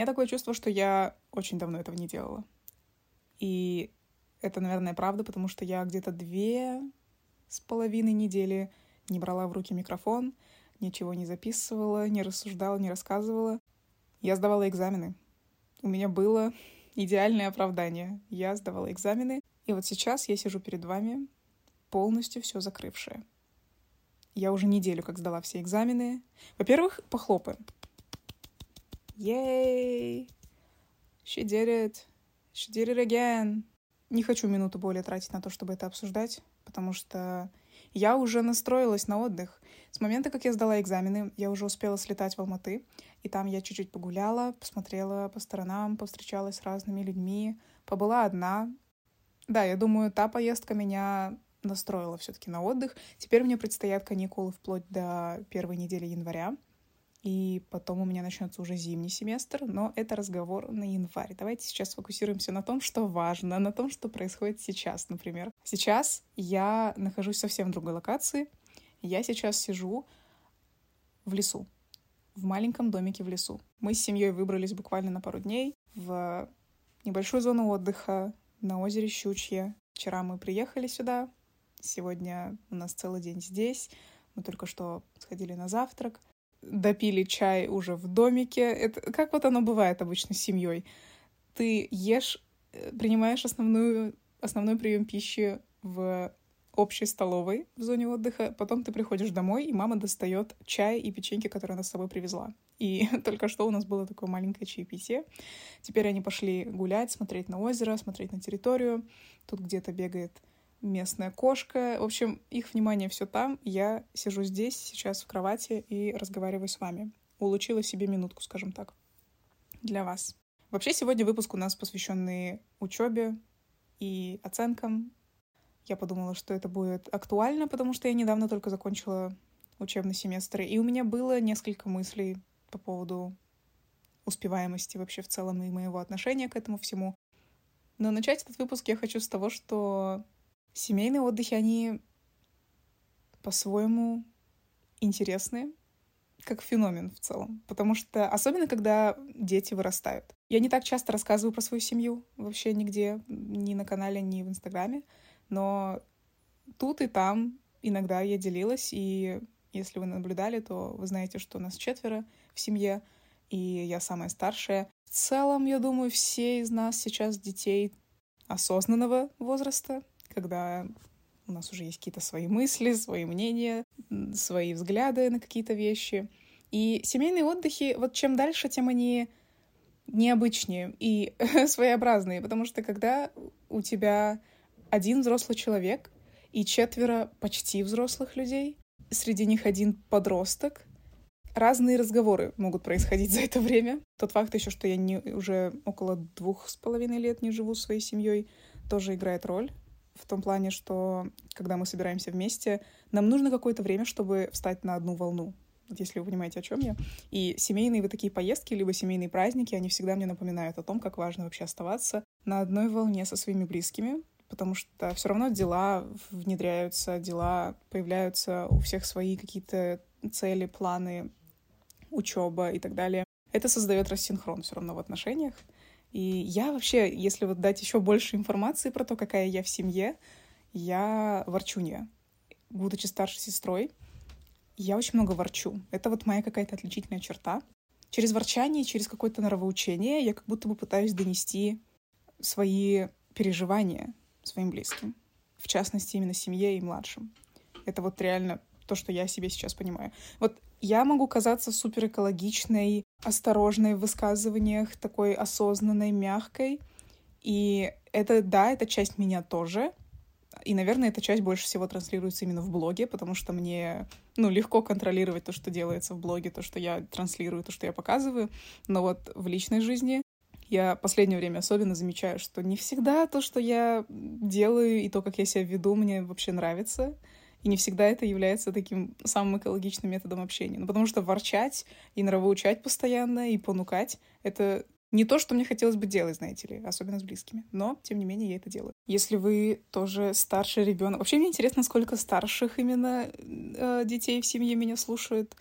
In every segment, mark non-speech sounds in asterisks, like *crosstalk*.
Меня такое чувство, что я очень давно этого не делала. И это, наверное, правда, потому что я где-то две с половиной недели не брала в руки микрофон, ничего не записывала, не рассуждала, не рассказывала. Я сдавала экзамены. У меня было *laughs* идеальное оправдание. Я сдавала экзамены, и вот сейчас я сижу перед вами, полностью все закрывшая. Я уже неделю как сдала все экзамены. Во-первых, похлопаем. Yay! She did it. She did it again. Не хочу минуту более тратить на то, чтобы это обсуждать, потому что я уже настроилась на отдых. С момента, как я сдала экзамены, я уже успела слетать в Алматы, и там я чуть-чуть погуляла, посмотрела по сторонам, повстречалась с разными людьми, побыла одна. Да, я думаю, та поездка меня настроила все-таки на отдых. Теперь мне предстоят каникулы вплоть до первой недели января. И потом у меня начнется уже зимний семестр, но это разговор на январь. Давайте сейчас сфокусируемся на том, что важно, на том, что происходит сейчас, например. Сейчас я нахожусь совсем в другой локации. Я сейчас сижу в лесу, в маленьком домике в лесу. Мы с семьей выбрались буквально на пару дней в небольшую зону отдыха на озере Щучье. Вчера мы приехали сюда, сегодня у нас целый день здесь. Мы только что сходили на завтрак — допили чай уже в домике. Это как вот оно бывает обычно с семьей. Ты ешь, э, принимаешь основную, основной прием пищи в общей столовой в зоне отдыха, потом ты приходишь домой, и мама достает чай и печеньки, которые она с собой привезла. И *laughs* только что у нас было такое маленькое чаепитие. Теперь они пошли гулять, смотреть на озеро, смотреть на территорию. Тут где-то бегает местная кошка. В общем, их внимание все там. Я сижу здесь, сейчас в кровати и разговариваю с вами. Улучила себе минутку, скажем так, для вас. Вообще, сегодня выпуск у нас посвященный учебе и оценкам. Я подумала, что это будет актуально, потому что я недавно только закончила учебный семестр, и у меня было несколько мыслей по поводу успеваемости вообще в целом и моего отношения к этому всему. Но начать этот выпуск я хочу с того, что Семейные отдыхи, они по-своему интересны, как феномен в целом. Потому что, особенно когда дети вырастают. Я не так часто рассказываю про свою семью вообще нигде, ни на канале, ни в Инстаграме, но тут и там иногда я делилась, и если вы наблюдали, то вы знаете, что у нас четверо в семье, и я самая старшая. В целом, я думаю, все из нас сейчас детей осознанного возраста, когда у нас уже есть какие-то свои мысли, свои мнения, свои взгляды на какие-то вещи. И семейные отдыхи, вот чем дальше, тем они необычнее и *laughs* своеобразные, потому что когда у тебя один взрослый человек и четверо почти взрослых людей, среди них один подросток, разные разговоры могут происходить *laughs* за это время. Тот факт еще, что я не, уже около двух с половиной лет не живу своей семьей, тоже играет роль в том плане, что когда мы собираемся вместе, нам нужно какое-то время, чтобы встать на одну волну. Если вы понимаете, о чем я. И семейные вот такие поездки, либо семейные праздники, они всегда мне напоминают о том, как важно вообще оставаться на одной волне со своими близкими, потому что все равно дела внедряются, дела появляются, у всех свои какие-то цели, планы, учеба и так далее. Это создает рассинхрон все равно в отношениях. И я вообще, если вот дать еще больше информации про то, какая я в семье, я ворчунья. Будучи старшей сестрой, я очень много ворчу. Это вот моя какая-то отличительная черта. Через ворчание, через какое-то нравоучение я как будто бы пытаюсь донести свои переживания своим близким. В частности, именно семье и младшим. Это вот реально то, что я себе сейчас понимаю. Вот я могу казаться супер экологичной, осторожной в высказываниях, такой осознанной, мягкой. И это, да, это часть меня тоже. И, наверное, эта часть больше всего транслируется именно в блоге, потому что мне, ну, легко контролировать то, что делается в блоге, то, что я транслирую, то, что я показываю. Но вот в личной жизни я последнее время особенно замечаю, что не всегда то, что я делаю, и то, как я себя веду, мне вообще нравится. И не всегда это является таким самым экологичным методом общения. Ну, потому что ворчать и нравоучать постоянно, и понукать — это не то, что мне хотелось бы делать, знаете ли, особенно с близкими. Но, тем не менее, я это делаю. Если вы тоже старший ребенок... Вообще, мне интересно, сколько старших именно э, детей в семье меня слушают,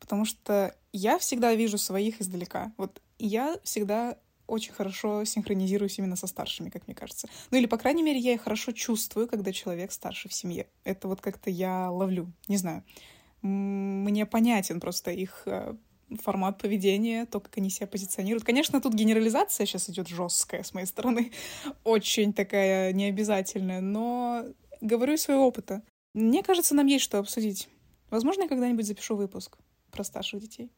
потому что я всегда вижу своих издалека. Вот я всегда очень хорошо синхронизируюсь именно со старшими, как мне кажется. Ну или, по крайней мере, я их хорошо чувствую, когда человек старше в семье. Это вот как-то я ловлю, не знаю. Мне понятен просто их э, формат поведения, то, как они себя позиционируют. Конечно, тут генерализация сейчас идет жесткая с моей стороны, *laughs* очень такая необязательная, но говорю из своего опыта. Мне кажется, нам есть что обсудить. Возможно, я когда-нибудь запишу выпуск про старших детей.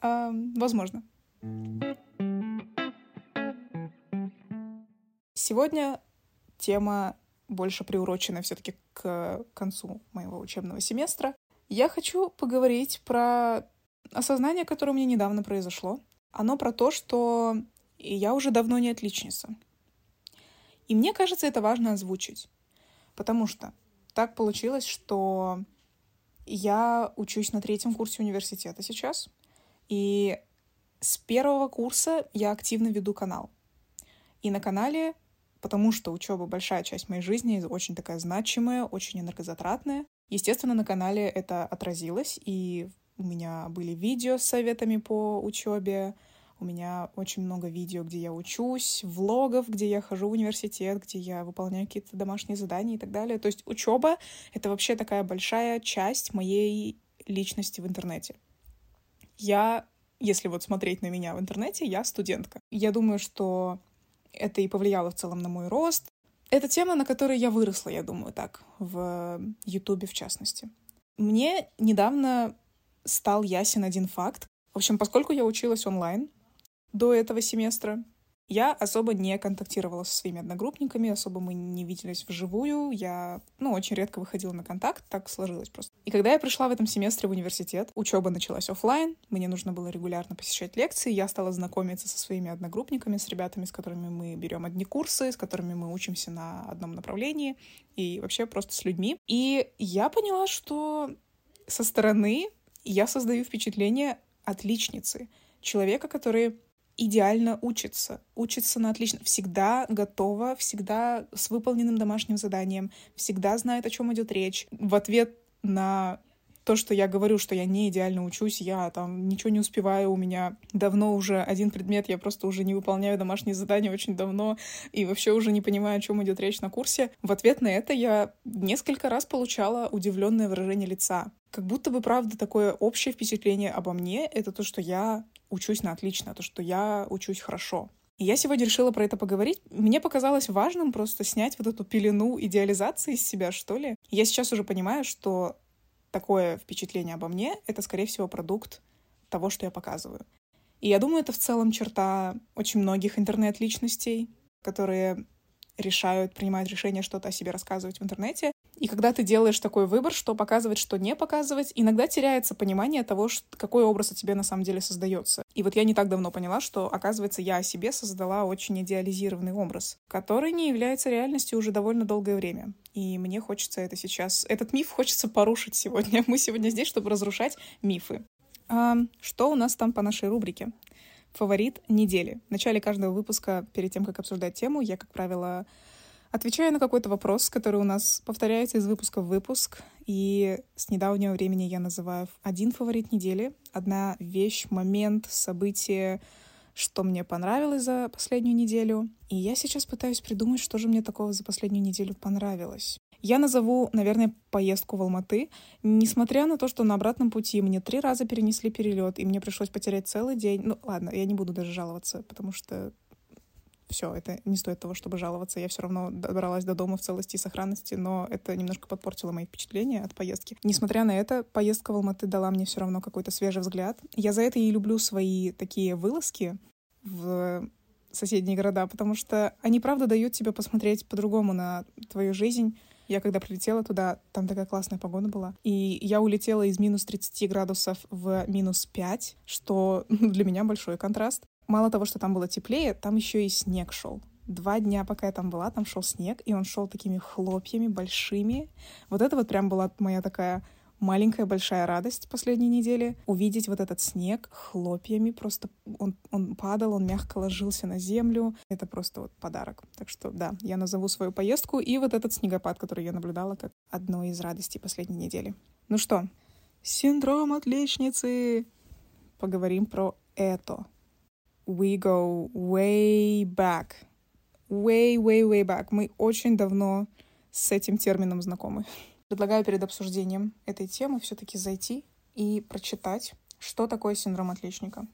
*laughs* Возможно. Сегодня тема больше приурочена все-таки к концу моего учебного семестра. Я хочу поговорить про осознание, которое у меня недавно произошло. Оно про то, что я уже давно не отличница. И мне кажется, это важно озвучить. Потому что так получилось, что я учусь на третьем курсе университета сейчас. И с первого курса я активно веду канал. И на канале, потому что учеба большая часть моей жизни, очень такая значимая, очень энергозатратная, естественно, на канале это отразилось, и у меня были видео с советами по учебе, у меня очень много видео, где я учусь, влогов, где я хожу в университет, где я выполняю какие-то домашние задания и так далее. То есть учеба — это вообще такая большая часть моей личности в интернете. Я если вот смотреть на меня в интернете, я студентка. Я думаю, что это и повлияло в целом на мой рост. Это тема, на которой я выросла, я думаю, так, в Ютубе в частности. Мне недавно стал ясен один факт. В общем, поскольку я училась онлайн до этого семестра, я особо не контактировала со своими одногруппниками, особо мы не виделись вживую. Я, ну, очень редко выходила на контакт, так сложилось просто. И когда я пришла в этом семестре в университет, учеба началась офлайн, мне нужно было регулярно посещать лекции, я стала знакомиться со своими одногруппниками, с ребятами, с которыми мы берем одни курсы, с которыми мы учимся на одном направлении, и вообще просто с людьми. И я поняла, что со стороны я создаю впечатление отличницы, человека, который идеально учится, учится на отлично, всегда готова, всегда с выполненным домашним заданием, всегда знает, о чем идет речь. В ответ на то, что я говорю, что я не идеально учусь, я там ничего не успеваю, у меня давно уже один предмет, я просто уже не выполняю домашние задания очень давно и вообще уже не понимаю, о чем идет речь на курсе. В ответ на это я несколько раз получала удивленное выражение лица. Как будто бы, правда, такое общее впечатление обо мне — это то, что я учусь на отлично, то, что я учусь хорошо. И я сегодня решила про это поговорить. Мне показалось важным просто снять вот эту пелену идеализации из себя, что ли. Я сейчас уже понимаю, что такое впечатление обо мне — это, скорее всего, продукт того, что я показываю. И я думаю, это в целом черта очень многих интернет-личностей, которые решают, принимают решение что-то о себе рассказывать в интернете. И когда ты делаешь такой выбор, что показывать, что не показывать, иногда теряется понимание того, какой образ о тебе на самом деле создается. И вот я не так давно поняла, что, оказывается, я о себе создала очень идеализированный образ, который не является реальностью уже довольно долгое время. И мне хочется это сейчас... Этот миф хочется порушить сегодня. *laughs* Мы сегодня здесь, чтобы разрушать мифы. А, что у нас там по нашей рубрике? Фаворит недели. В начале каждого выпуска, перед тем, как обсуждать тему, я, как правило, Отвечаю на какой-то вопрос, который у нас повторяется из выпуска в выпуск. И с недавнего времени я называю один фаворит недели, одна вещь, момент, событие, что мне понравилось за последнюю неделю. И я сейчас пытаюсь придумать, что же мне такого за последнюю неделю понравилось. Я назову, наверное, поездку в Алматы. Несмотря на то, что на обратном пути мне три раза перенесли перелет, и мне пришлось потерять целый день. Ну, ладно, я не буду даже жаловаться, потому что все, это не стоит того, чтобы жаловаться. Я все равно добралась до дома в целости и сохранности, но это немножко подпортило мои впечатления от поездки. Несмотря на это, поездка в Алматы дала мне все равно какой-то свежий взгляд. Я за это и люблю свои такие вылазки в соседние города, потому что они, правда, дают тебе посмотреть по-другому на твою жизнь. Я когда прилетела туда, там такая классная погода была. И я улетела из минус 30 градусов в минус 5, что *laughs* для меня большой контраст. Мало того, что там было теплее, там еще и снег шел. Два дня, пока я там была, там шел снег, и он шел такими хлопьями большими. Вот это вот прям была моя такая маленькая большая радость последней недели увидеть вот этот снег хлопьями просто он он падал он мягко ложился на землю это просто вот подарок так что да я назову свою поездку и вот этот снегопад который я наблюдала как одной из радостей последней недели ну что Синдром отличницы. Поговорим про это. We go way back. Way, way, way back. Мы очень давно с этим термином знакомы. Предлагаю перед обсуждением этой темы все-таки зайти и прочитать, что такое синдром отличника,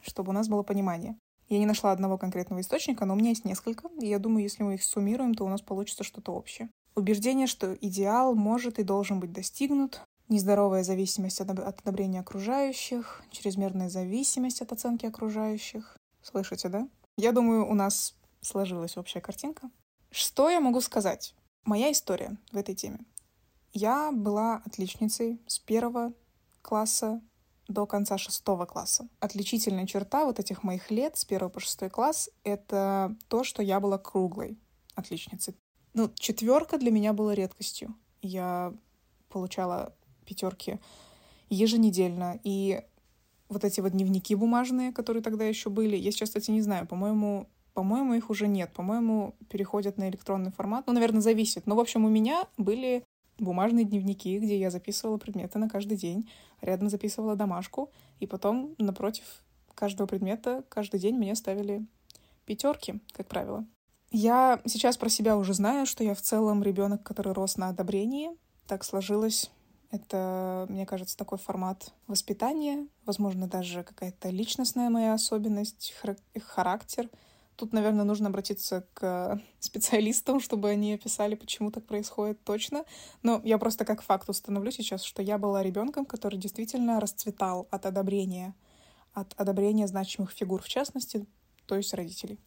чтобы у нас было понимание. Я не нашла одного конкретного источника, но у меня есть несколько, и я думаю, если мы их суммируем, то у нас получится что-то общее. Убеждение, что идеал может и должен быть достигнут, нездоровая зависимость от одобрения окружающих, чрезмерная зависимость от оценки окружающих. Слышите, да? Я думаю, у нас сложилась общая картинка. Что я могу сказать? Моя история в этой теме. Я была отличницей с первого класса до конца шестого класса. Отличительная черта вот этих моих лет с первого по шестой класс — это то, что я была круглой отличницей. Ну, четверка для меня была редкостью. Я получала пятерки еженедельно. И вот эти вот дневники бумажные, которые тогда еще были, я сейчас, кстати, не знаю, по-моему, по-моему, их уже нет. По-моему, переходят на электронный формат. Ну, наверное, зависит. Но, в общем, у меня были бумажные дневники, где я записывала предметы на каждый день, рядом записывала домашку, и потом напротив каждого предмета каждый день мне ставили пятерки, как правило. Я сейчас про себя уже знаю, что я в целом ребенок, который рос на одобрении. Так сложилось. Это, мне кажется, такой формат воспитания, возможно, даже какая-то личностная моя особенность, характер — Тут, наверное, нужно обратиться к *laughs* специалистам, чтобы они описали, почему так происходит точно. Но я просто как факт установлю сейчас, что я была ребенком, который действительно расцветал от одобрения, от одобрения значимых фигур, в частности, то есть родителей.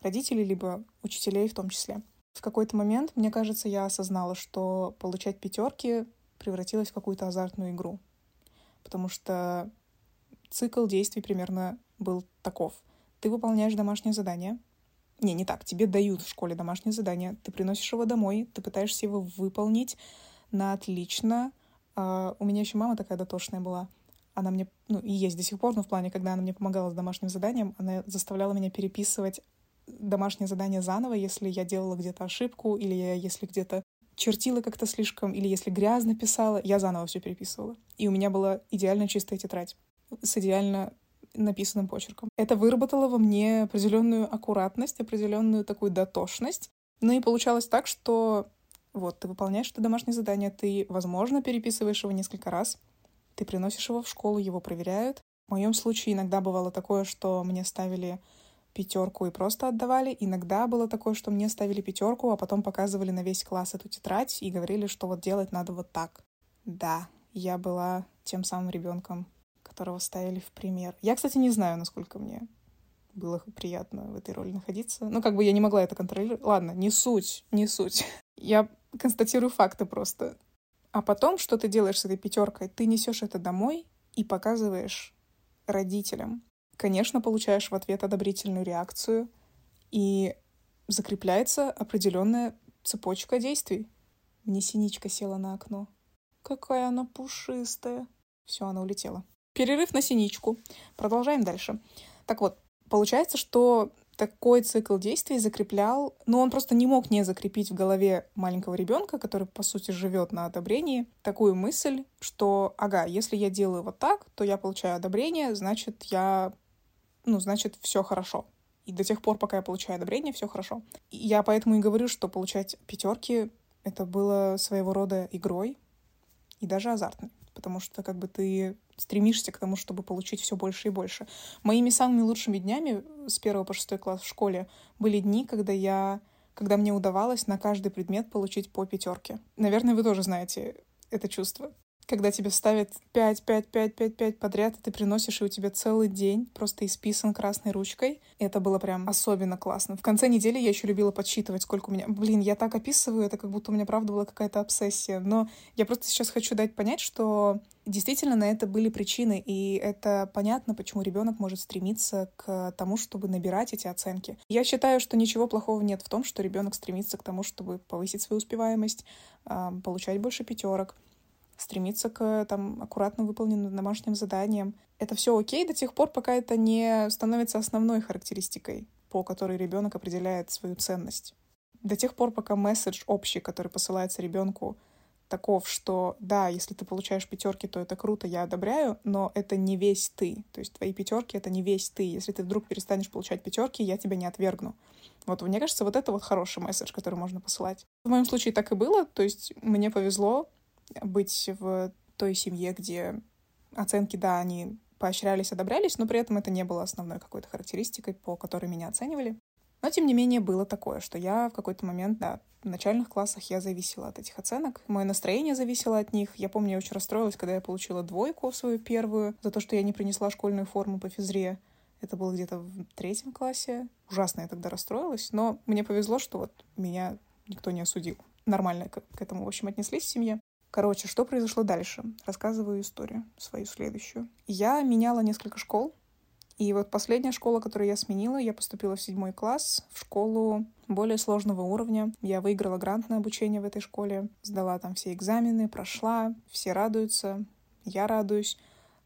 Родителей, либо учителей в том числе. В какой-то момент, мне кажется, я осознала, что получать пятерки превратилось в какую-то азартную игру. Потому что цикл действий примерно был таков — ты выполняешь домашнее задание. Не, не так. Тебе дают в школе домашнее задание. Ты приносишь его домой, ты пытаешься его выполнить на отлично. Uh, у меня еще мама такая дотошная была. Она мне, ну, и есть до сих пор, но в плане, когда она мне помогала с домашним заданием, она заставляла меня переписывать домашнее задание заново, если я делала где-то ошибку, или я, если где-то чертила как-то слишком, или если грязно писала, я заново все переписывала. И у меня была идеально чистая тетрадь с идеально написанным почерком. Это выработало во мне определенную аккуратность, определенную такую дотошность. Ну и получалось так, что вот, ты выполняешь это домашнее задание, ты, возможно, переписываешь его несколько раз, ты приносишь его в школу, его проверяют. В моем случае иногда бывало такое, что мне ставили пятерку и просто отдавали. Иногда было такое, что мне ставили пятерку, а потом показывали на весь класс эту тетрадь и говорили, что вот делать надо вот так. Да, я была тем самым ребенком, которого ставили в пример. Я, кстати, не знаю, насколько мне было приятно в этой роли находиться. Ну, как бы я не могла это контролировать. Ладно, не суть, не суть. *laughs* Я констатирую факты просто. А потом, что ты делаешь с этой пятеркой? Ты несешь это домой и показываешь родителям. Конечно, получаешь в ответ одобрительную реакцию, и закрепляется определенная цепочка действий. Мне синичка села на окно. Какая она пушистая. Все, она улетела. Перерыв на синичку. Продолжаем дальше. Так вот, получается, что такой цикл действий закреплял, но он просто не мог не закрепить в голове маленького ребенка, который, по сути, живет на одобрении, такую мысль, что, ага, если я делаю вот так, то я получаю одобрение, значит, я, ну, значит, все хорошо. И до тех пор, пока я получаю одобрение, все хорошо. И я поэтому и говорю, что получать пятерки это было своего рода игрой и даже азартной потому что как бы ты стремишься к тому, чтобы получить все больше и больше. Моими самыми лучшими днями с первого по шестой класс в школе были дни, когда я когда мне удавалось на каждый предмет получить по пятерке. Наверное, вы тоже знаете это чувство когда тебе ставят 5, 5, 5, 5, 5 подряд, и ты приносишь, и у тебя целый день просто исписан красной ручкой. И это было прям особенно классно. В конце недели я еще любила подсчитывать, сколько у меня... Блин, я так описываю, это как будто у меня правда была какая-то обсессия. Но я просто сейчас хочу дать понять, что действительно на это были причины, и это понятно, почему ребенок может стремиться к тому, чтобы набирать эти оценки. Я считаю, что ничего плохого нет в том, что ребенок стремится к тому, чтобы повысить свою успеваемость, получать больше пятерок стремиться к там, аккуратно выполненным домашним заданиям. Это все окей до тех пор, пока это не становится основной характеристикой, по которой ребенок определяет свою ценность. До тех пор, пока месседж общий, который посылается ребенку, таков, что да, если ты получаешь пятерки, то это круто, я одобряю, но это не весь ты. То есть твои пятерки это не весь ты. Если ты вдруг перестанешь получать пятерки, я тебя не отвергну. Вот мне кажется, вот это вот хороший месседж, который можно посылать. В моем случае так и было. То есть мне повезло быть в той семье, где оценки, да, они поощрялись, одобрялись, но при этом это не было основной какой-то характеристикой, по которой меня оценивали. Но, тем не менее, было такое, что я в какой-то момент, да, в начальных классах я зависела от этих оценок. Мое настроение зависело от них. Я помню, я очень расстроилась, когда я получила двойку свою первую за то, что я не принесла школьную форму по физре. Это было где-то в третьем классе. Ужасно я тогда расстроилась. Но мне повезло, что вот меня никто не осудил. Нормально к, к этому, в общем, отнеслись в семье. Короче, что произошло дальше? Рассказываю историю свою следующую. Я меняла несколько школ и вот последняя школа, которую я сменила, я поступила в седьмой класс, в школу более сложного уровня. Я выиграла грант на обучение в этой школе, сдала там все экзамены, прошла, все радуются, я радуюсь.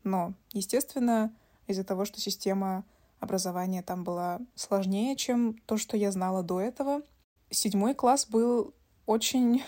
Но, естественно, из-за того, что система образования там была сложнее, чем то, что я знала до этого, седьмой класс был очень,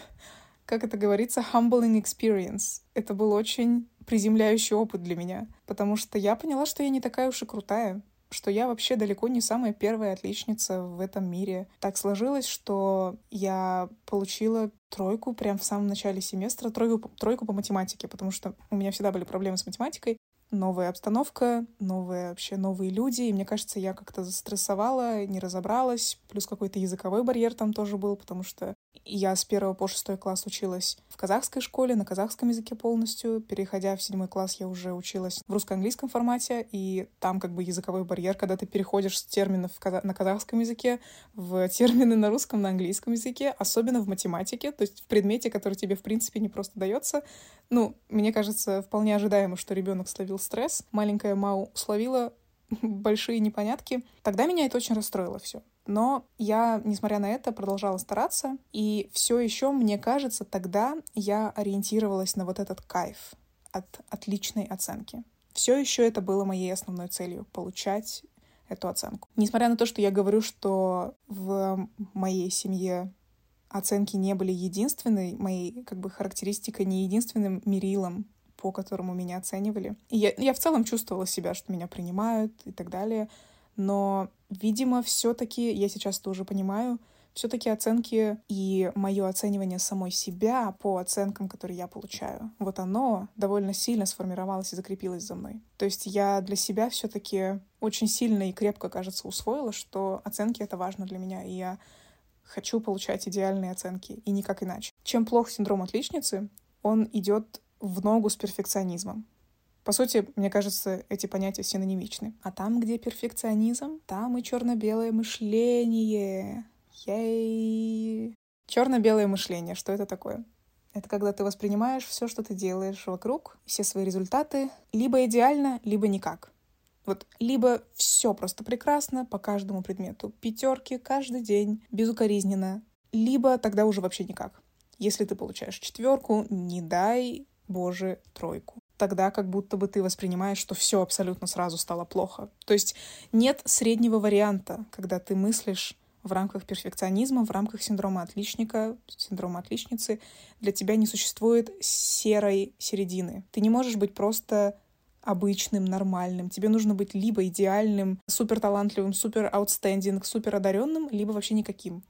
как это говорится, humbling experience. Это был очень приземляющий опыт для меня, потому что я поняла, что я не такая уж и крутая, что я вообще далеко не самая первая отличница в этом мире. Так сложилось, что я получила тройку прямо в самом начале семестра, тройку, тройку по математике, потому что у меня всегда были проблемы с математикой. Новая обстановка, новые вообще новые люди, и мне кажется, я как-то застрессовала, не разобралась, плюс какой-то языковой барьер там тоже был, потому что я с первого по шестой класс училась в казахской школе, на казахском языке полностью. Переходя в седьмой класс, я уже училась в русско-английском формате, и там как бы языковой барьер, когда ты переходишь с терминов на казахском языке в термины на русском, на английском языке, особенно в математике, то есть в предмете, который тебе, в принципе, не просто дается. Ну, мне кажется, вполне ожидаемо, что ребенок словил стресс. Маленькая Мау словила большие непонятки. Тогда меня это очень расстроило все. Но я, несмотря на это, продолжала стараться. И все еще, мне кажется, тогда я ориентировалась на вот этот кайф от отличной оценки. Все еще это было моей основной целью — получать эту оценку. Несмотря на то, что я говорю, что в моей семье оценки не были единственной, моей как бы характеристикой не единственным мерилом, по которому меня оценивали. И я, я в целом чувствовала себя, что меня принимают и так далее — но, видимо, все-таки, я сейчас тоже понимаю, все-таки оценки и мое оценивание самой себя по оценкам, которые я получаю, вот оно довольно сильно сформировалось и закрепилось за мной. То есть я для себя все-таки очень сильно и крепко, кажется, усвоила, что оценки это важно для меня, и я хочу получать идеальные оценки, и никак иначе. Чем плох синдром отличницы, он идет в ногу с перфекционизмом. По сути, мне кажется, эти понятия синонимичны. А там, где перфекционизм, там и черно-белое мышление. Ей. Черно-белое мышление. Что это такое? Это когда ты воспринимаешь все, что ты делаешь вокруг, все свои результаты, либо идеально, либо никак. Вот либо все просто прекрасно по каждому предмету, пятерки каждый день, безукоризненно, либо тогда уже вообще никак. Если ты получаешь четверку, не дай Боже тройку тогда как будто бы ты воспринимаешь, что все абсолютно сразу стало плохо. То есть нет среднего варианта, когда ты мыслишь в рамках перфекционизма, в рамках синдрома отличника, синдрома отличницы. Для тебя не существует серой середины. Ты не можешь быть просто обычным, нормальным. Тебе нужно быть либо идеальным, супер талантливым, супер аутстендинг, супер одаренным, либо вообще никаким.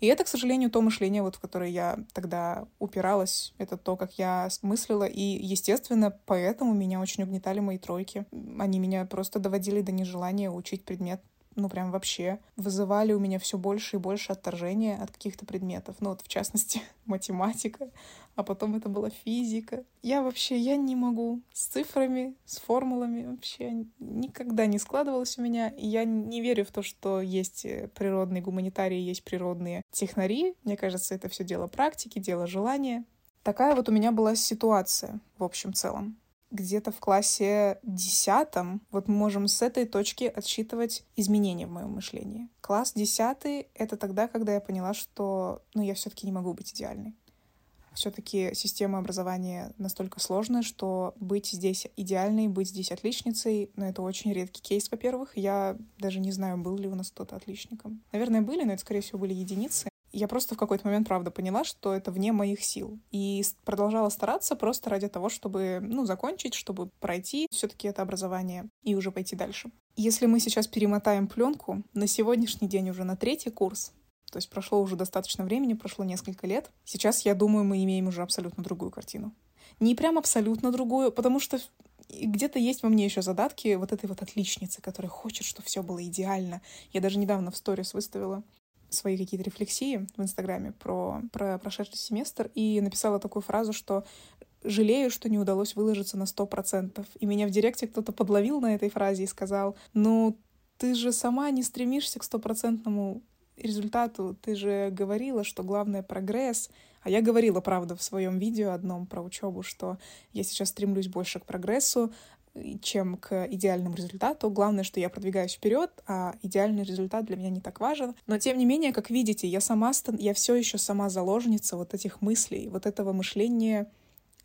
И это, к сожалению, то мышление, вот, в которое я тогда упиралась. Это то, как я мыслила. И, естественно, поэтому меня очень угнетали мои тройки. Они меня просто доводили до нежелания учить предмет ну прям вообще вызывали у меня все больше и больше отторжения от каких-то предметов. Ну вот в частности *laughs* математика, а потом это была физика. Я вообще, я не могу с цифрами, с формулами вообще никогда не складывалось у меня. Я не верю в то, что есть э, природные гуманитарии, есть природные технари. Мне кажется, это все дело практики, дело желания. Такая вот у меня была ситуация в общем целом где-то в классе десятом, вот мы можем с этой точки отсчитывать изменения в моем мышлении. Класс десятый — это тогда, когда я поняла, что ну, я все-таки не могу быть идеальной. Все-таки система образования настолько сложная, что быть здесь идеальной, быть здесь отличницей, ну, это очень редкий кейс, во-первых. Я даже не знаю, был ли у нас кто-то отличником. Наверное, были, но это, скорее всего, были единицы. Я просто в какой-то момент, правда, поняла, что это вне моих сил. И продолжала стараться просто ради того, чтобы, ну, закончить, чтобы пройти все таки это образование и уже пойти дальше. Если мы сейчас перемотаем пленку, на сегодняшний день уже на третий курс, то есть прошло уже достаточно времени, прошло несколько лет. Сейчас, я думаю, мы имеем уже абсолютно другую картину. Не прям абсолютно другую, потому что где-то есть во мне еще задатки вот этой вот отличницы, которая хочет, чтобы все было идеально. Я даже недавно в сторис выставила свои какие-то рефлексии в Инстаграме про, про прошедший семестр и написала такую фразу, что жалею, что не удалось выложиться на сто процентов. И меня в директе кто-то подловил на этой фразе и сказал, ну, ты же сама не стремишься к стопроцентному результату. Ты же говорила, что главное прогресс. А я говорила, правда, в своем видео одном про учебу, что я сейчас стремлюсь больше к прогрессу, чем к идеальному результату. Главное, что я продвигаюсь вперед, а идеальный результат для меня не так важен. Но тем не менее, как видите, я сама, я все еще сама заложница вот этих мыслей, вот этого мышления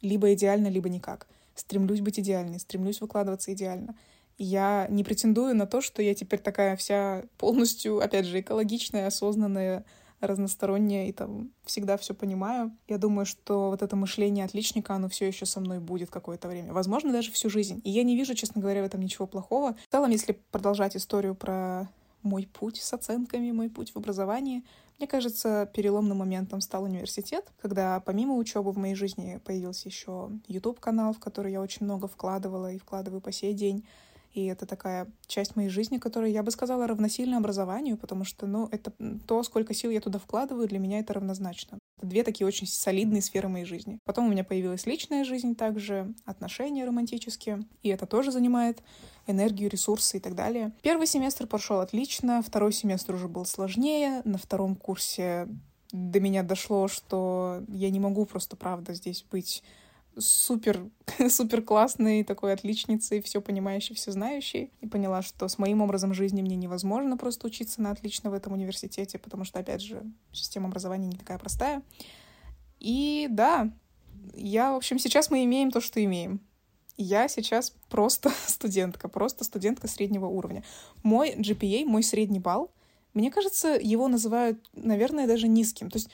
либо идеально, либо никак. Стремлюсь быть идеальной, стремлюсь выкладываться идеально. Я не претендую на то, что я теперь такая вся полностью, опять же, экологичная, осознанная, разносторонняя и там всегда все понимаю. Я думаю, что вот это мышление отличника, оно все еще со мной будет какое-то время. Возможно, даже всю жизнь. И я не вижу, честно говоря, в этом ничего плохого. В целом, если продолжать историю про мой путь с оценками, мой путь в образовании, мне кажется, переломным моментом стал университет, когда помимо учебы в моей жизни появился еще YouTube-канал, в который я очень много вкладывала и вкладываю по сей день. И это такая часть моей жизни, которая, я бы сказала, равносильна образованию, потому что, ну, это то, сколько сил я туда вкладываю, для меня это равнозначно. Это две такие очень солидные сферы моей жизни. Потом у меня появилась личная жизнь также, отношения романтические, и это тоже занимает энергию, ресурсы и так далее. Первый семестр прошел отлично, второй семестр уже был сложнее, на втором курсе до меня дошло, что я не могу просто, правда, здесь быть супер, *laughs* супер классной, такой отличницей, все понимающей, все знающей. И поняла, что с моим образом жизни мне невозможно просто учиться на отлично в этом университете, потому что, опять же, система образования не такая простая. И да, я, в общем, сейчас мы имеем то, что имеем. Я сейчас просто *laughs* студентка, просто студентка среднего уровня. Мой GPA, мой средний балл, мне кажется, его называют, наверное, даже низким. То есть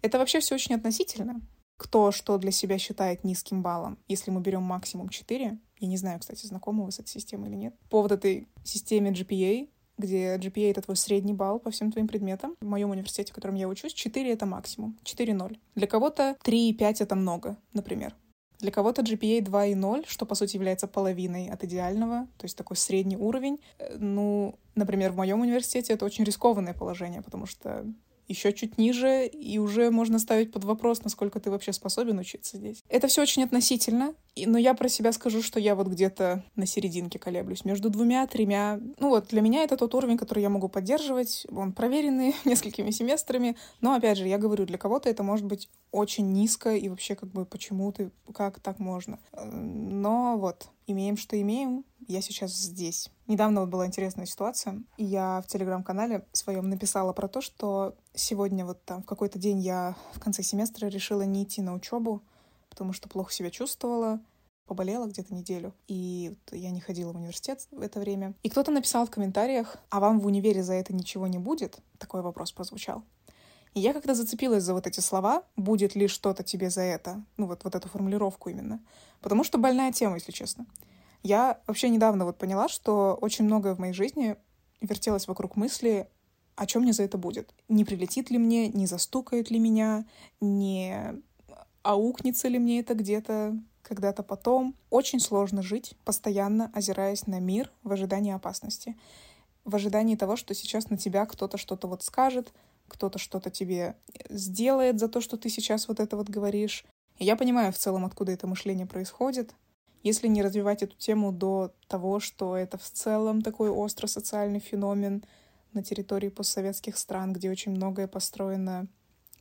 это вообще все очень относительно кто что для себя считает низким баллом. Если мы берем максимум 4, я не знаю, кстати, знакомы вы с этой системой или нет, по вот этой системе GPA, где GPA — это твой средний балл по всем твоим предметам. В моем университете, в котором я учусь, 4 — это максимум, 4-0. Для кого-то 3,5 — это много, например. Для кого-то GPA 2,0, что, по сути, является половиной от идеального, то есть такой средний уровень. Э, ну, например, в моем университете это очень рискованное положение, потому что еще чуть ниже, и уже можно ставить под вопрос, насколько ты вообще способен учиться здесь. Это все очень относительно, но я про себя скажу, что я вот где-то на серединке колеблюсь, между двумя, тремя. Ну вот, для меня это тот уровень, который я могу поддерживать, он проверенный *laughs* несколькими семестрами, но, опять же, я говорю, для кого-то это может быть очень низко, и вообще как бы почему ты, как так можно. Но вот, имеем, что имеем, я сейчас здесь. Недавно была интересная ситуация, и я в телеграм-канале своем написала про то, что сегодня вот там в какой-то день я в конце семестра решила не идти на учебу, потому что плохо себя чувствовала, поболела где-то неделю, и я не ходила в университет в это время. И кто-то написал в комментариях, а вам в универе за это ничего не будет? Такой вопрос прозвучал. И я когда зацепилась за вот эти слова, будет ли что-то тебе за это, ну вот, вот эту формулировку именно, потому что больная тема, если честно. Я вообще недавно вот поняла, что очень многое в моей жизни вертелось вокруг мысли, о чем мне за это будет. Не прилетит ли мне, не застукает ли меня, не аукнется ли мне это где-то когда-то потом. Очень сложно жить, постоянно озираясь на мир в ожидании опасности. В ожидании того, что сейчас на тебя кто-то что-то вот скажет, кто-то что-то тебе сделает за то, что ты сейчас вот это вот говоришь. И я понимаю в целом, откуда это мышление происходит, если не развивать эту тему до того, что это в целом такой остро социальный феномен на территории постсоветских стран, где очень многое построено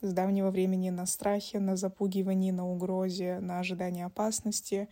с давнего времени на страхе, на запугивании, на угрозе, на ожидании опасности.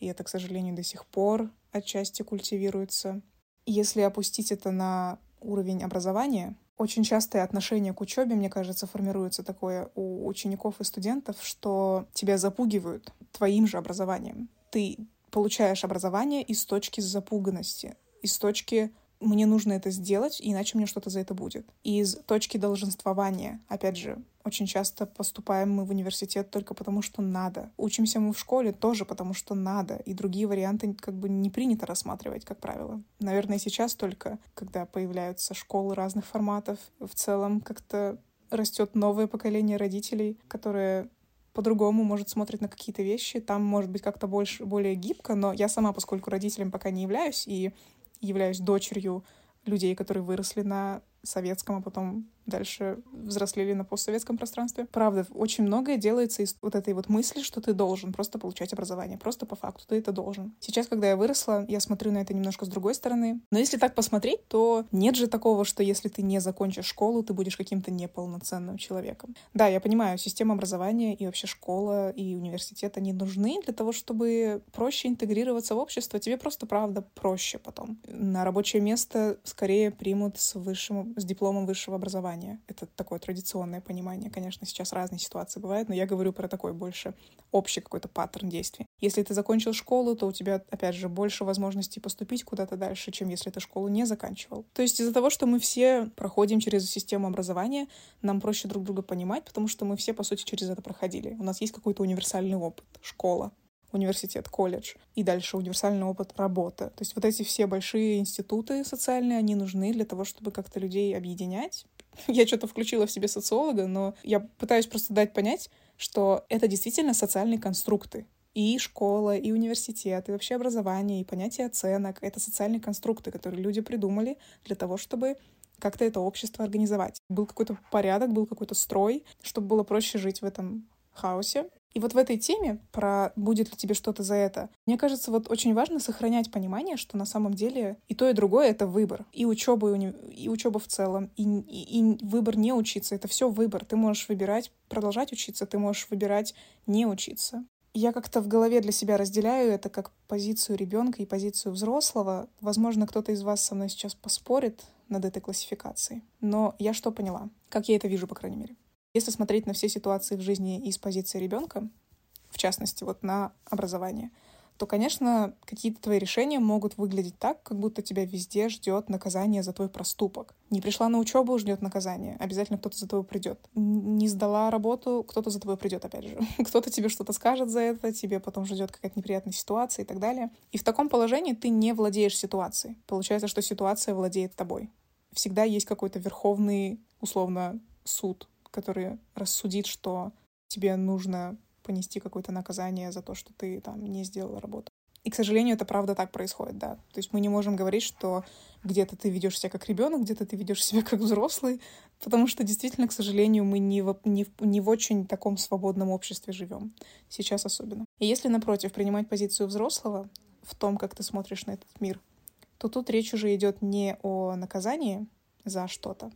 И это, к сожалению, до сих пор отчасти культивируется. Если опустить это на уровень образования, очень частое отношение к учебе, мне кажется, формируется такое у учеников и студентов, что тебя запугивают твоим же образованием ты получаешь образование из точки запуганности, из точки мне нужно это сделать, иначе мне что-то за это будет. Из точки долженствования, опять же, очень часто поступаем мы в университет только потому, что надо. Учимся мы в школе тоже потому, что надо. И другие варианты как бы не принято рассматривать, как правило. Наверное, сейчас только, когда появляются школы разных форматов, в целом как-то растет новое поколение родителей, которые по-другому, может, смотрит на какие-то вещи. Там, может быть, как-то больше, более гибко, но я сама, поскольку родителем пока не являюсь и являюсь дочерью людей, которые выросли на советском, а потом дальше взрослели на постсоветском пространстве. Правда, очень многое делается из вот этой вот мысли, что ты должен просто получать образование. Просто по факту ты это должен. Сейчас, когда я выросла, я смотрю на это немножко с другой стороны. Но если так посмотреть, то нет же такого, что если ты не закончишь школу, ты будешь каким-то неполноценным человеком. Да, я понимаю, система образования и вообще школа и университет, они нужны для того, чтобы проще интегрироваться в общество. Тебе просто, правда, проще потом. На рабочее место скорее примут с высшим, с дипломом высшего образования. Это такое традиционное понимание. Конечно, сейчас разные ситуации бывают, но я говорю про такой больше общий какой-то паттерн действий. Если ты закончил школу, то у тебя, опять же, больше возможностей поступить куда-то дальше, чем если ты школу не заканчивал. То есть из-за того, что мы все проходим через систему образования, нам проще друг друга понимать, потому что мы все, по сути, через это проходили. У нас есть какой-то универсальный опыт. Школа, университет, колледж, и дальше универсальный опыт работы. То есть вот эти все большие институты социальные, они нужны для того, чтобы как-то людей объединять, *laughs* Я что-то включила в себе социолога, но я пытаюсь просто дать понять, что это действительно социальные конструкты. И школа, и университет, и вообще образование, и понятие оценок — это социальные конструкты, которые люди придумали для того, чтобы как-то это общество организовать. Был какой-то порядок, был какой-то строй, чтобы было проще жить в этом хаосе. И вот в этой теме про будет ли тебе что-то за это, мне кажется, вот очень важно сохранять понимание, что на самом деле и то, и другое — это выбор. И учеба, и, уни... и учеба в целом, и, и, и выбор не учиться — это все выбор. Ты можешь выбирать продолжать учиться, ты можешь выбирать не учиться. Я как-то в голове для себя разделяю это как позицию ребенка и позицию взрослого. Возможно, кто-то из вас со мной сейчас поспорит над этой классификацией. Но я что поняла? Как я это вижу, по крайней мере. Если смотреть на все ситуации в жизни из позиции ребенка, в частности, вот на образование, то, конечно, какие-то твои решения могут выглядеть так, как будто тебя везде ждет наказание за твой проступок. Не пришла на учебу, ждет наказание. Обязательно кто-то за тобой придет. Не сдала работу, кто-то за тобой придет, опять же. *laughs* кто-то тебе что-то скажет за это, тебе потом ждет какая-то неприятная ситуация и так далее. И в таком положении ты не владеешь ситуацией. Получается, что ситуация владеет тобой. Всегда есть какой-то верховный, условно, суд, который рассудит, что тебе нужно понести какое-то наказание за то, что ты там не сделала работу. И, к сожалению, это правда так происходит, да. То есть мы не можем говорить, что где-то ты ведешь себя как ребенок, где-то ты ведешь себя как взрослый, потому что действительно, к сожалению, мы не в, не, не в очень таком свободном обществе живем. Сейчас особенно. И если, напротив, принимать позицию взрослого в том, как ты смотришь на этот мир, то тут речь уже идет не о наказании за что-то,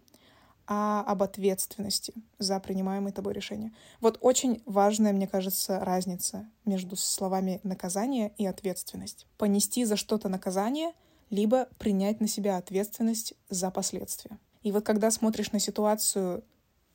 а об ответственности за принимаемое тобой решение. Вот очень важная, мне кажется, разница между словами наказание и ответственность. Понести за что-то наказание, либо принять на себя ответственность за последствия. И вот когда смотришь на ситуацию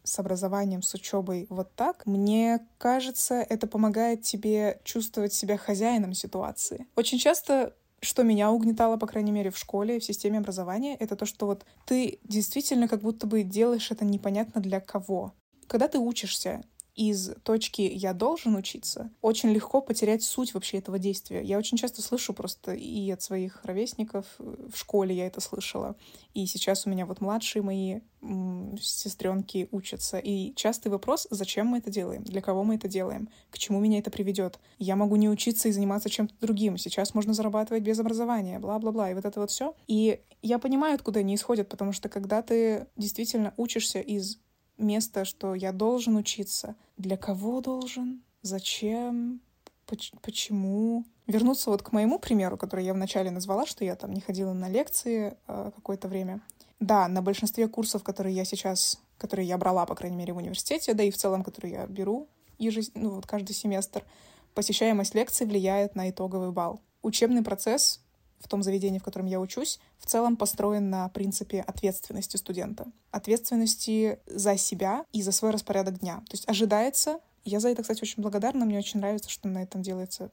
с образованием, с учебой вот так, мне кажется, это помогает тебе чувствовать себя хозяином ситуации. Очень часто что меня угнетало, по крайней мере, в школе, в системе образования, это то, что вот ты действительно как будто бы делаешь это непонятно для кого. Когда ты учишься из точки «я должен учиться», очень легко потерять суть вообще этого действия. Я очень часто слышу просто и от своих ровесников, в школе я это слышала, и сейчас у меня вот младшие мои сестренки учатся. И частый вопрос, зачем мы это делаем, для кого мы это делаем, к чему меня это приведет. Я могу не учиться и заниматься чем-то другим. Сейчас можно зарабатывать без образования, бла-бла-бла, и вот это вот все. И я понимаю, откуда они исходят, потому что когда ты действительно учишься из место, что я должен учиться. Для кого должен? Зачем? Почему? Вернуться вот к моему примеру, который я вначале назвала, что я там не ходила на лекции э, какое-то время. Да, на большинстве курсов, которые я сейчас, которые я брала, по крайней мере, в университете, да и в целом, которые я беру ежес... ну, вот каждый семестр, посещаемость лекций влияет на итоговый балл. Учебный процесс в том заведении, в котором я учусь, в целом построен на принципе ответственности студента. Ответственности за себя и за свой распорядок дня. То есть ожидается, Я за это, кстати, очень благодарна. Мне очень нравится, что на этом делается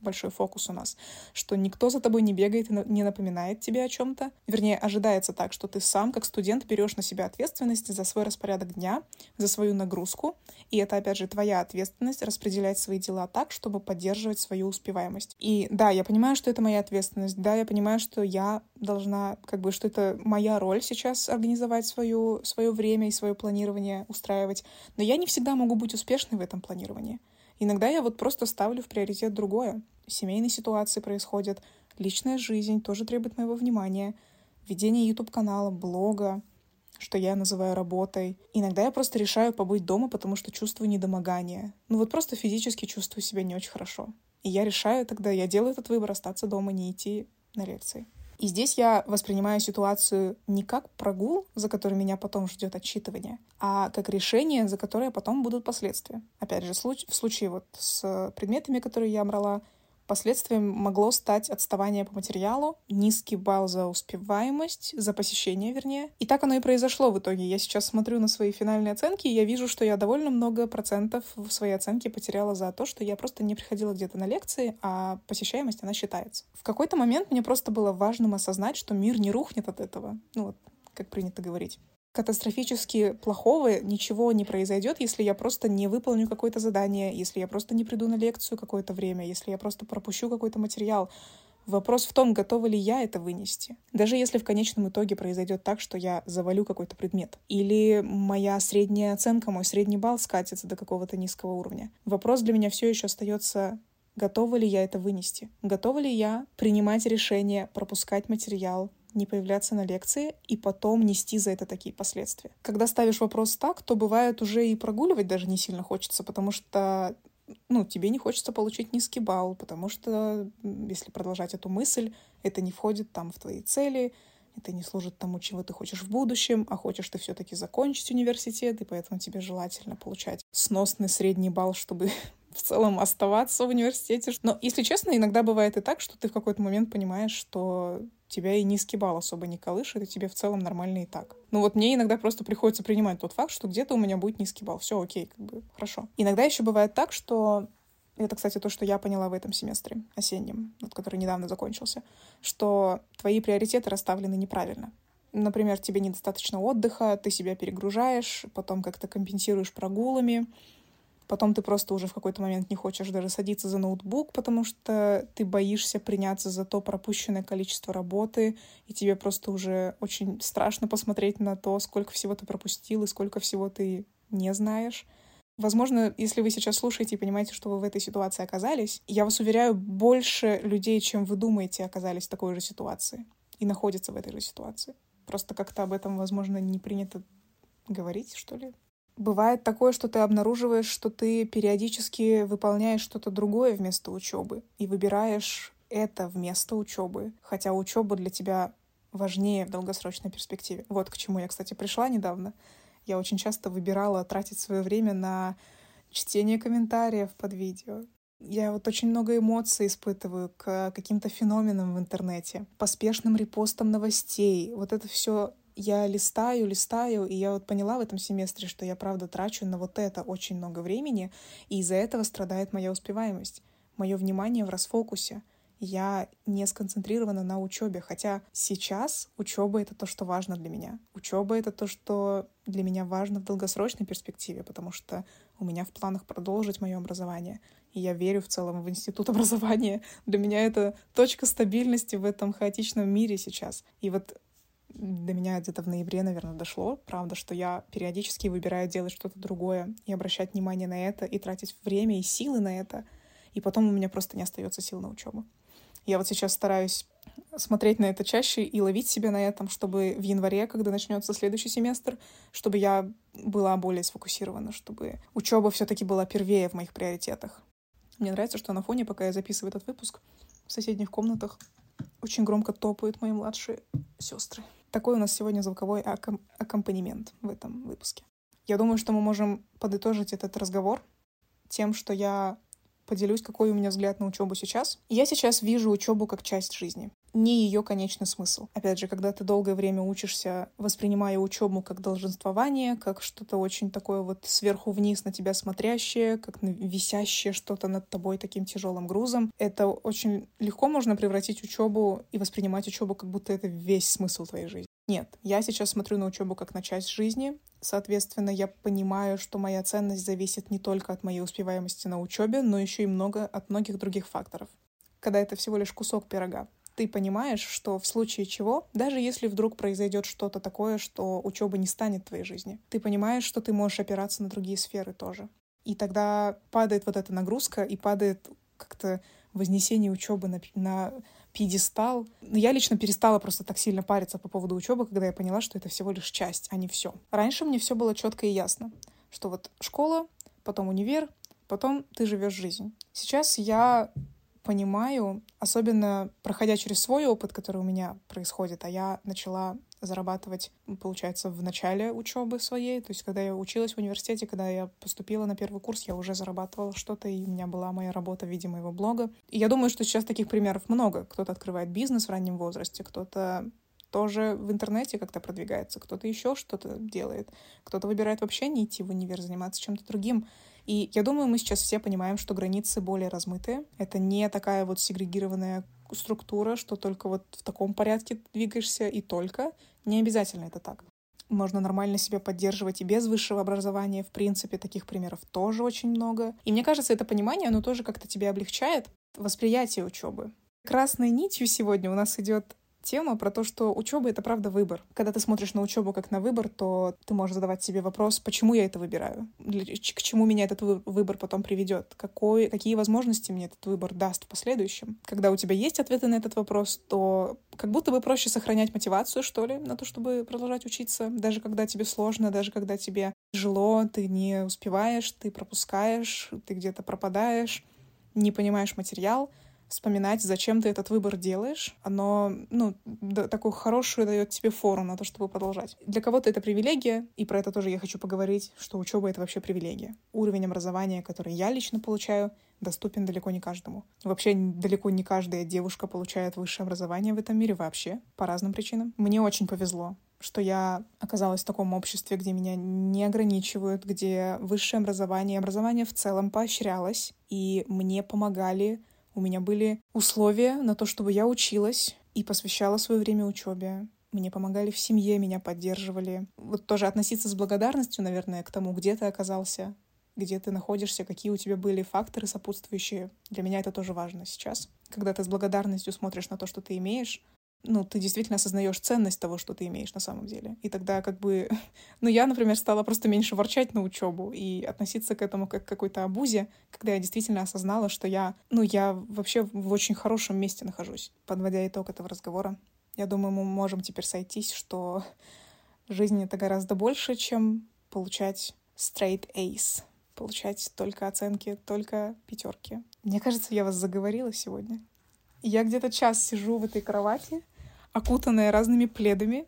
большой фокус у нас. Что никто за тобой не бегает и не напоминает тебе о чем-то. Вернее, ожидается так, что ты сам, как студент, берешь на себя ответственность за свой распорядок дня, за свою нагрузку. И это, опять же, твоя ответственность распределять свои дела так, чтобы поддерживать свою успеваемость. И да, я понимаю, что это моя ответственность. Да, я понимаю, что я должна, как бы, что это моя роль сейчас организовать свою, свое время и свое планирование устраивать. Но я не всегда могу быть успешной в этом планировании. Иногда я вот просто ставлю в приоритет другое. Семейные ситуации происходят, личная жизнь тоже требует моего внимания, ведение YouTube-канала, блога, что я называю работой. Иногда я просто решаю побыть дома, потому что чувствую недомогание. Ну вот просто физически чувствую себя не очень хорошо. И я решаю тогда, я делаю этот выбор, остаться дома, не идти на лекции. И здесь я воспринимаю ситуацию не как прогул, за который меня потом ждет отчитывание, а как решение, за которое потом будут последствия. Опять же, в случае вот с предметами, которые я брала, Последствием могло стать отставание по материалу, низкий балл за успеваемость, за посещение, вернее. И так оно и произошло в итоге. Я сейчас смотрю на свои финальные оценки, и я вижу, что я довольно много процентов в своей оценке потеряла за то, что я просто не приходила где-то на лекции, а посещаемость, она считается. В какой-то момент мне просто было важным осознать, что мир не рухнет от этого. Ну вот, как принято говорить катастрофически плохого ничего не произойдет, если я просто не выполню какое-то задание, если я просто не приду на лекцию какое-то время, если я просто пропущу какой-то материал. Вопрос в том, готова ли я это вынести. Даже если в конечном итоге произойдет так, что я завалю какой-то предмет. Или моя средняя оценка, мой средний балл скатится до какого-то низкого уровня. Вопрос для меня все еще остается готова ли я это вынести? Готова ли я принимать решение пропускать материал, не появляться на лекции и потом нести за это такие последствия. Когда ставишь вопрос так, то бывает уже и прогуливать даже не сильно хочется, потому что ну, тебе не хочется получить низкий балл, потому что, если продолжать эту мысль, это не входит там в твои цели, это не служит тому, чего ты хочешь в будущем, а хочешь ты все-таки закончить университет, и поэтому тебе желательно получать сносный средний балл, чтобы *laughs* в целом оставаться в университете. Но, если честно, иногда бывает и так, что ты в какой-то момент понимаешь, что тебя и низкий балл особо не колышет, и тебе в целом нормально и так. Ну вот мне иногда просто приходится принимать тот факт, что где-то у меня будет низкий балл. Все окей, как бы хорошо. Иногда еще бывает так, что это, кстати, то, что я поняла в этом семестре осеннем, вот, который недавно закончился, что твои приоритеты расставлены неправильно. Например, тебе недостаточно отдыха, ты себя перегружаешь, потом как-то компенсируешь прогулами, Потом ты просто уже в какой-то момент не хочешь даже садиться за ноутбук, потому что ты боишься приняться за то пропущенное количество работы, и тебе просто уже очень страшно посмотреть на то, сколько всего ты пропустил и сколько всего ты не знаешь. Возможно, если вы сейчас слушаете и понимаете, что вы в этой ситуации оказались, я вас уверяю, больше людей, чем вы думаете, оказались в такой же ситуации и находятся в этой же ситуации. Просто как-то об этом, возможно, не принято говорить, что ли. Бывает такое, что ты обнаруживаешь, что ты периодически выполняешь что-то другое вместо учебы и выбираешь это вместо учебы, хотя учеба для тебя важнее в долгосрочной перспективе. Вот к чему я, кстати, пришла недавно. Я очень часто выбирала тратить свое время на чтение комментариев под видео. Я вот очень много эмоций испытываю к каким-то феноменам в интернете, поспешным репостам новостей. Вот это все я листаю, листаю, и я вот поняла в этом семестре, что я правда трачу на вот это очень много времени, и из-за этого страдает моя успеваемость. Мое внимание в расфокусе. Я не сконцентрирована на учебе, хотя сейчас учеба это то, что важно для меня. Учеба это то, что для меня важно в долгосрочной перспективе, потому что у меня в планах продолжить мое образование. И я верю в целом в институт *laughs* образования. Для меня это точка стабильности в этом хаотичном мире сейчас. И вот до меня где-то в ноябре, наверное, дошло, правда, что я периодически выбираю делать что-то другое и обращать внимание на это, и тратить время и силы на это, и потом у меня просто не остается сил на учебу. Я вот сейчас стараюсь смотреть на это чаще и ловить себя на этом, чтобы в январе, когда начнется следующий семестр, чтобы я была более сфокусирована, чтобы учеба все-таки была первее в моих приоритетах. Мне нравится, что на фоне, пока я записываю этот выпуск, в соседних комнатах очень громко топают мои младшие сестры. Такой у нас сегодня звуковой акком- аккомпанемент в этом выпуске. Я думаю, что мы можем подытожить этот разговор тем, что я поделюсь, какой у меня взгляд на учебу сейчас. Я сейчас вижу учебу как часть жизни. Не ее конечный смысл. Опять же, когда ты долгое время учишься, воспринимая учебу как долженствование, как что-то очень такое вот сверху вниз на тебя смотрящее, как висящее что-то над тобой таким тяжелым грузом, это очень легко можно превратить учебу и воспринимать учебу, как будто это весь смысл твоей жизни. Нет, я сейчас смотрю на учебу как на часть жизни. Соответственно, я понимаю, что моя ценность зависит не только от моей успеваемости на учебе, но еще и много от многих других факторов. Когда это всего лишь кусок пирога ты понимаешь, что в случае чего, даже если вдруг произойдет что-то такое, что учеба не станет твоей жизни, ты понимаешь, что ты можешь опираться на другие сферы тоже. И тогда падает вот эта нагрузка и падает как-то вознесение учебы на, на пьедестал. Но я лично перестала просто так сильно париться по поводу учебы, когда я поняла, что это всего лишь часть, а не все. Раньше мне все было четко и ясно, что вот школа, потом универ, потом ты живешь жизнь. Сейчас я понимаю, особенно проходя через свой опыт, который у меня происходит, а я начала зарабатывать, получается, в начале учебы своей. То есть, когда я училась в университете, когда я поступила на первый курс, я уже зарабатывала что-то, и у меня была моя работа в виде моего блога. И я думаю, что сейчас таких примеров много. Кто-то открывает бизнес в раннем возрасте, кто-то тоже в интернете как-то продвигается, кто-то еще что-то делает, кто-то выбирает вообще не идти в универ, заниматься чем-то другим. И я думаю, мы сейчас все понимаем, что границы более размытые. Это не такая вот сегрегированная структура, что только вот в таком порядке двигаешься и только. Не обязательно это так. Можно нормально себя поддерживать и без высшего образования. В принципе, таких примеров тоже очень много. И мне кажется, это понимание, оно тоже как-то тебя облегчает восприятие учебы. Красной нитью сегодня у нас идет тема про то, что учеба — это правда выбор. Когда ты смотришь на учебу как на выбор, то ты можешь задавать себе вопрос, почему я это выбираю? К чему меня этот выбор потом приведет? Какой, какие возможности мне этот выбор даст в последующем? Когда у тебя есть ответы на этот вопрос, то как будто бы проще сохранять мотивацию, что ли, на то, чтобы продолжать учиться, даже когда тебе сложно, даже когда тебе тяжело, ты не успеваешь, ты пропускаешь, ты где-то пропадаешь, не понимаешь материал — вспоминать, зачем ты этот выбор делаешь. Оно, ну, да, такую хорошую дает тебе фору на то, чтобы продолжать. Для кого-то это привилегия, и про это тоже я хочу поговорить, что учеба — это вообще привилегия. Уровень образования, который я лично получаю, доступен далеко не каждому. Вообще далеко не каждая девушка получает высшее образование в этом мире вообще, по разным причинам. Мне очень повезло что я оказалась в таком обществе, где меня не ограничивают, где высшее образование, образование в целом поощрялось, и мне помогали у меня были условия на то, чтобы я училась и посвящала свое время учебе. Мне помогали в семье, меня поддерживали. Вот тоже относиться с благодарностью, наверное, к тому, где ты оказался, где ты находишься, какие у тебя были факторы сопутствующие. Для меня это тоже важно сейчас. Когда ты с благодарностью смотришь на то, что ты имеешь, ну, ты действительно осознаешь ценность того, что ты имеешь на самом деле. И тогда как бы... *laughs* Ну, я, например, стала просто меньше ворчать на учебу и относиться к этому как к какой-то обузе, когда я действительно осознала, что я... Ну, я вообще в очень хорошем месте нахожусь. Подводя итог этого разговора, я думаю, мы можем теперь сойтись, что *laughs* жизнь — это гораздо больше, чем получать straight Ace, получать только оценки, только пятерки. Мне кажется, я вас заговорила сегодня. Я где-то час сижу в этой кровати, окутанная разными пледами,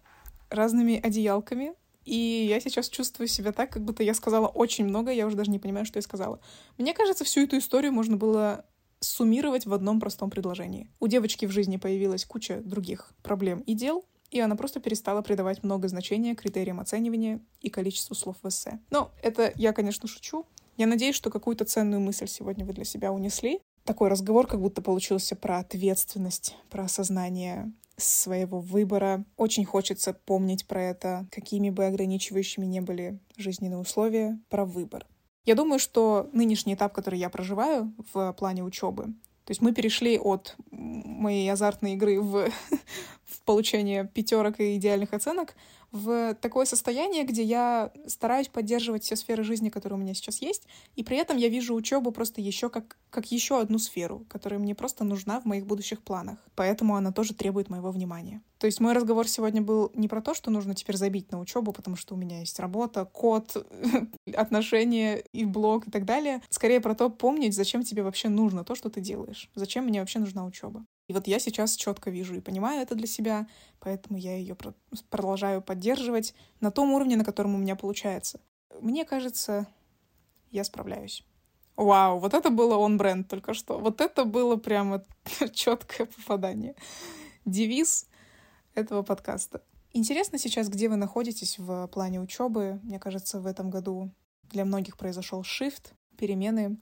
разными одеялками. И я сейчас чувствую себя так, как будто я сказала очень много, я уже даже не понимаю, что я сказала. Мне кажется, всю эту историю можно было суммировать в одном простом предложении. У девочки в жизни появилась куча других проблем и дел, и она просто перестала придавать много значения критериям оценивания и количеству слов в эссе. Но это я, конечно, шучу. Я надеюсь, что какую-то ценную мысль сегодня вы для себя унесли. Такой разговор как будто получился про ответственность, про осознание своего выбора. Очень хочется помнить про это, какими бы ограничивающими не были жизненные условия, про выбор. Я думаю, что нынешний этап, который я проживаю в плане учебы, то есть мы перешли от моей азартной игры в, *laughs* в получение пятерок и идеальных оценок в такое состояние, где я стараюсь поддерживать все сферы жизни, которые у меня сейчас есть, и при этом я вижу учебу просто еще как, как еще одну сферу, которая мне просто нужна в моих будущих планах. Поэтому она тоже требует моего внимания. То есть мой разговор сегодня был не про то, что нужно теперь забить на учебу, потому что у меня есть работа, код, *laughs* отношения и блог и так далее. Скорее про то помнить, зачем тебе вообще нужно то, что ты делаешь. Зачем мне вообще нужна учеба. И вот я сейчас четко вижу и понимаю это для себя, поэтому я ее продолжаю поддерживать на том уровне, на котором у меня получается. Мне кажется, я справляюсь. Вау, вот это было он бренд только что. Вот это было прямо *laughs* четкое попадание. девиз этого подкаста. Интересно сейчас, где вы находитесь в плане учебы. Мне кажется, в этом году для многих произошел shift, перемены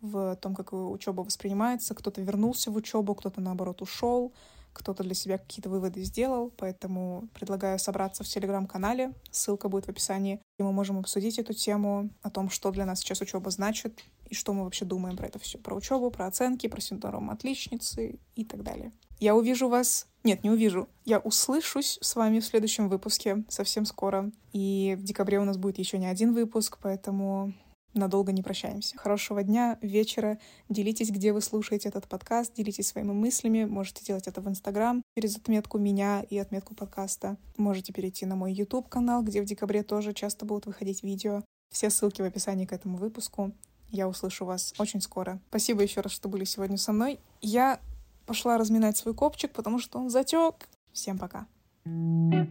в том, как учеба воспринимается. Кто-то вернулся в учебу, кто-то наоборот ушел, кто-то для себя какие-то выводы сделал, поэтому предлагаю собраться в телеграм-канале, ссылка будет в описании, и мы можем обсудить эту тему, о том, что для нас сейчас учеба значит, и что мы вообще думаем про это все, про учебу, про оценки, про синдром отличницы и так далее. Я увижу вас... Нет, не увижу. Я услышусь с вами в следующем выпуске совсем скоро. И в декабре у нас будет еще не один выпуск, поэтому надолго не прощаемся. Хорошего дня, вечера. Делитесь, где вы слушаете этот подкаст, делитесь своими мыслями. Можете делать это в Инстаграм через отметку меня и отметку подкаста. Можете перейти на мой YouTube-канал, где в декабре тоже часто будут выходить видео. Все ссылки в описании к этому выпуску. Я услышу вас очень скоро. Спасибо еще раз, что были сегодня со мной. Я пошла разминать свой копчик, потому что он затек. Всем пока. thank you